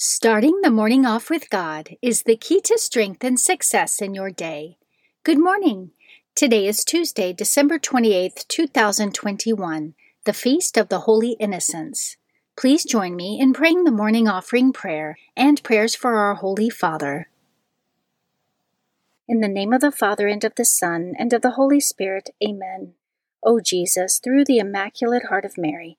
Starting the morning off with God is the key to strength and success in your day. Good morning. Today is Tuesday, December 28th, 2021, the Feast of the Holy Innocents. Please join me in praying the morning offering prayer and prayers for our Holy Father. In the name of the Father, and of the Son, and of the Holy Spirit, Amen. O Jesus, through the Immaculate Heart of Mary,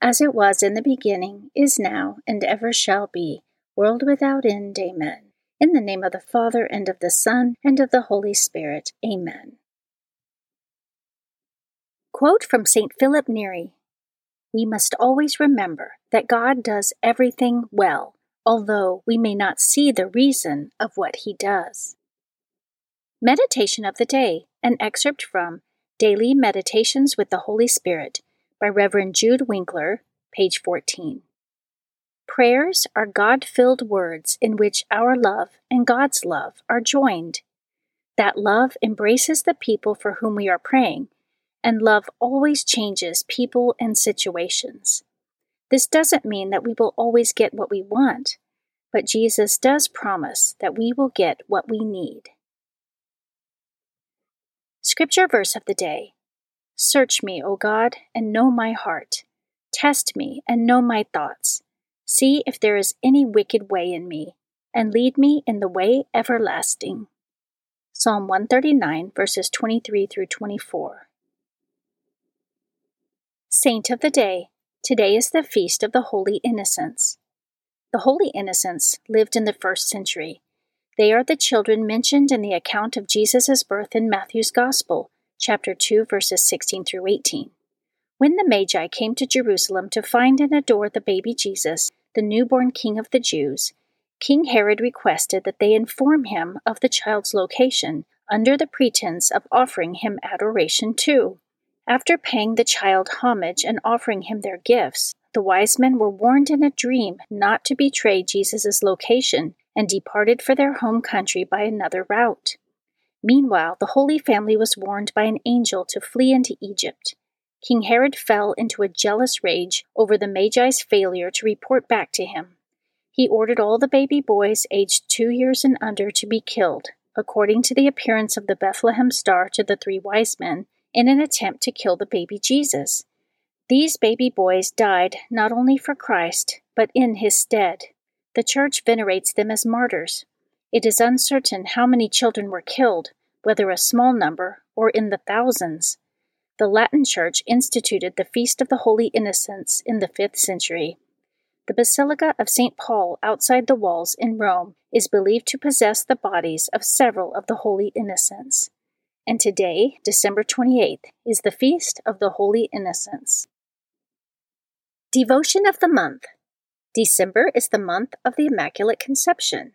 as it was in the beginning, is now, and ever shall be, world without end. Amen. In the name of the Father, and of the Son, and of the Holy Spirit. Amen. Quote from St. Philip Neri We must always remember that God does everything well, although we may not see the reason of what he does. Meditation of the Day, an excerpt from Daily Meditations with the Holy Spirit by Reverend Jude Winkler, page 14. Prayers are God filled words in which our love and God's love are joined. That love embraces the people for whom we are praying, and love always changes people and situations. This doesn't mean that we will always get what we want, but Jesus does promise that we will get what we need. Scripture verse of the day Search me, O God, and know my heart. Test me and know my thoughts. See if there is any wicked way in me, and lead me in the way everlasting. Psalm 139, verses 23 through 24. Saint of the Day. Today is the feast of the Holy Innocents. The Holy Innocents lived in the first century. They are the children mentioned in the account of Jesus' birth in Matthew's Gospel chapter 2, verses 16 through 18. When the Magi came to Jerusalem to find and adore the baby Jesus, the newborn King of the Jews, King Herod requested that they inform him of the child's location under the pretense of offering him adoration too. After paying the child homage and offering him their gifts, the wise men were warned in a dream not to betray Jesus' location and departed for their home country by another route. Meanwhile, the Holy Family was warned by an angel to flee into Egypt. King Herod fell into a jealous rage over the Magi's failure to report back to him. He ordered all the baby boys aged two years and under to be killed, according to the appearance of the Bethlehem star to the three wise men, in an attempt to kill the baby Jesus. These baby boys died not only for Christ, but in his stead. The Church venerates them as martyrs, it is uncertain how many children were killed, whether a small number or in the thousands. The Latin Church instituted the Feast of the Holy Innocents in the 5th century. The Basilica of St. Paul outside the walls in Rome is believed to possess the bodies of several of the Holy Innocents. And today, December 28th, is the Feast of the Holy Innocents. Devotion of the Month December is the month of the Immaculate Conception.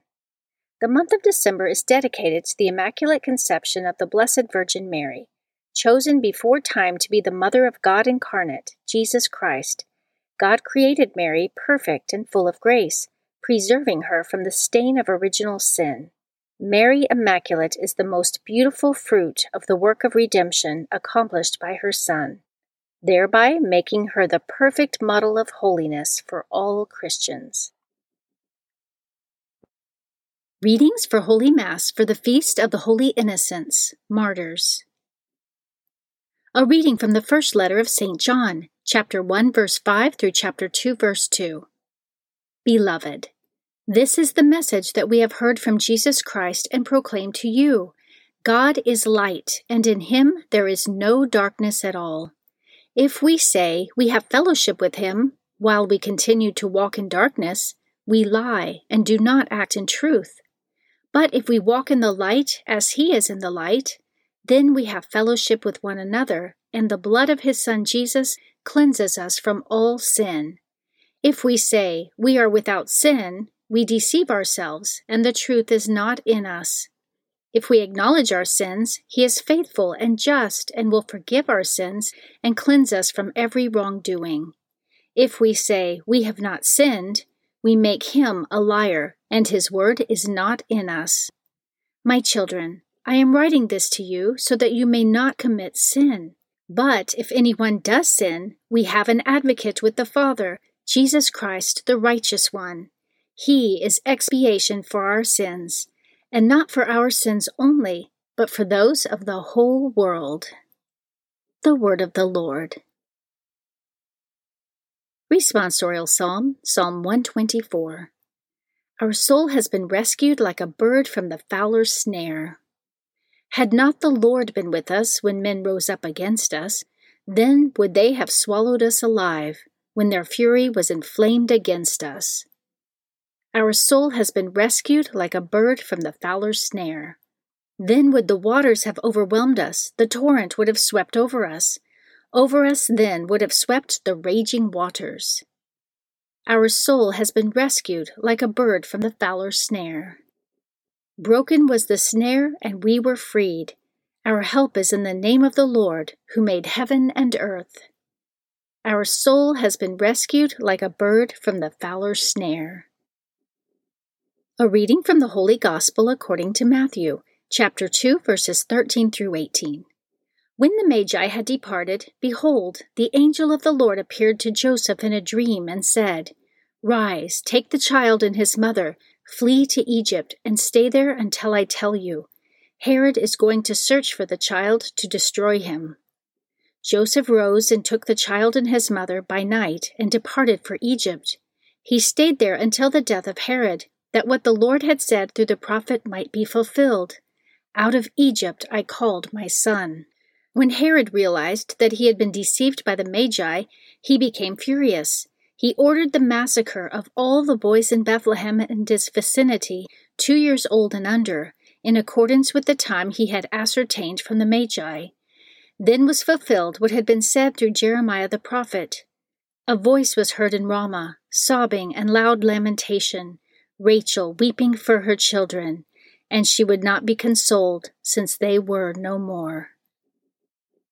The month of December is dedicated to the Immaculate Conception of the Blessed Virgin Mary, chosen before time to be the Mother of God incarnate, Jesus Christ. God created Mary perfect and full of grace, preserving her from the stain of original sin. Mary Immaculate is the most beautiful fruit of the work of redemption accomplished by her Son. thereby making her the perfect model of holiness for all Christians. Readings for Holy Mass for the Feast of the Holy Innocents, Martyrs. A reading from the first letter of St. John, chapter 1, verse 5 through chapter 2, verse 2. Beloved, this is the message that we have heard from Jesus Christ and proclaim to you. God is light, and in him there is no darkness at all. If we say we have fellowship with him while we continue to walk in darkness, we lie and do not act in truth. But if we walk in the light as he is in the light, then we have fellowship with one another, and the blood of his Son Jesus cleanses us from all sin. If we say we are without sin, we deceive ourselves, and the truth is not in us. If we acknowledge our sins, He is faithful and just and will forgive our sins and cleanse us from every wrongdoing. If we say we have not sinned, we make Him a liar, and His word is not in us. My children, I am writing this to you so that you may not commit sin. But if anyone does sin, we have an advocate with the Father, Jesus Christ, the righteous one. He is expiation for our sins, and not for our sins only, but for those of the whole world. The Word of the Lord. Responsorial Psalm, Psalm 124. Our soul has been rescued like a bird from the fowler's snare. Had not the Lord been with us when men rose up against us, then would they have swallowed us alive when their fury was inflamed against us. Our soul has been rescued like a bird from the fowler's snare. Then would the waters have overwhelmed us, the torrent would have swept over us. Over us then would have swept the raging waters. Our soul has been rescued like a bird from the fowler's snare. Broken was the snare, and we were freed. Our help is in the name of the Lord, who made heaven and earth. Our soul has been rescued like a bird from the fowler's snare. A reading from the Holy Gospel according to Matthew, chapter 2, verses 13 through 18. When the Magi had departed, behold, the angel of the Lord appeared to Joseph in a dream and said, Rise, take the child and his mother, flee to Egypt, and stay there until I tell you. Herod is going to search for the child to destroy him. Joseph rose and took the child and his mother by night and departed for Egypt. He stayed there until the death of Herod that what the Lord had said through the prophet might be fulfilled. Out of Egypt I called my son. When Herod realized that he had been deceived by the Magi, he became furious. He ordered the massacre of all the boys in Bethlehem and its vicinity, two years old and under, in accordance with the time he had ascertained from the Magi. Then was fulfilled what had been said through Jeremiah the prophet. A voice was heard in Ramah, sobbing and loud lamentation. Rachel weeping for her children, and she would not be consoled, since they were no more.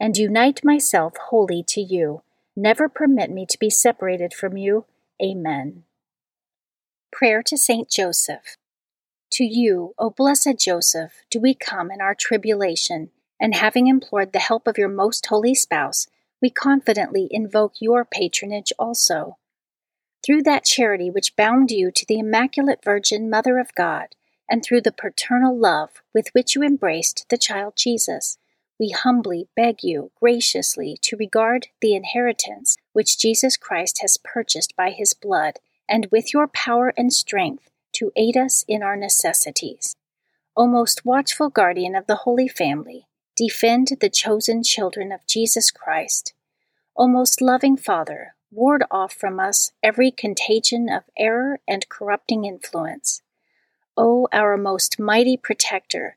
and unite myself wholly to you. Never permit me to be separated from you. Amen. Prayer to Saint Joseph. To you, O blessed Joseph, do we come in our tribulation, and having implored the help of your most holy spouse, we confidently invoke your patronage also. Through that charity which bound you to the Immaculate Virgin Mother of God, and through the paternal love with which you embraced the child Jesus, we humbly beg you graciously to regard the inheritance which Jesus Christ has purchased by his blood, and with your power and strength to aid us in our necessities. O most watchful guardian of the Holy Family, defend the chosen children of Jesus Christ. O most loving Father, ward off from us every contagion of error and corrupting influence. O our most mighty protector,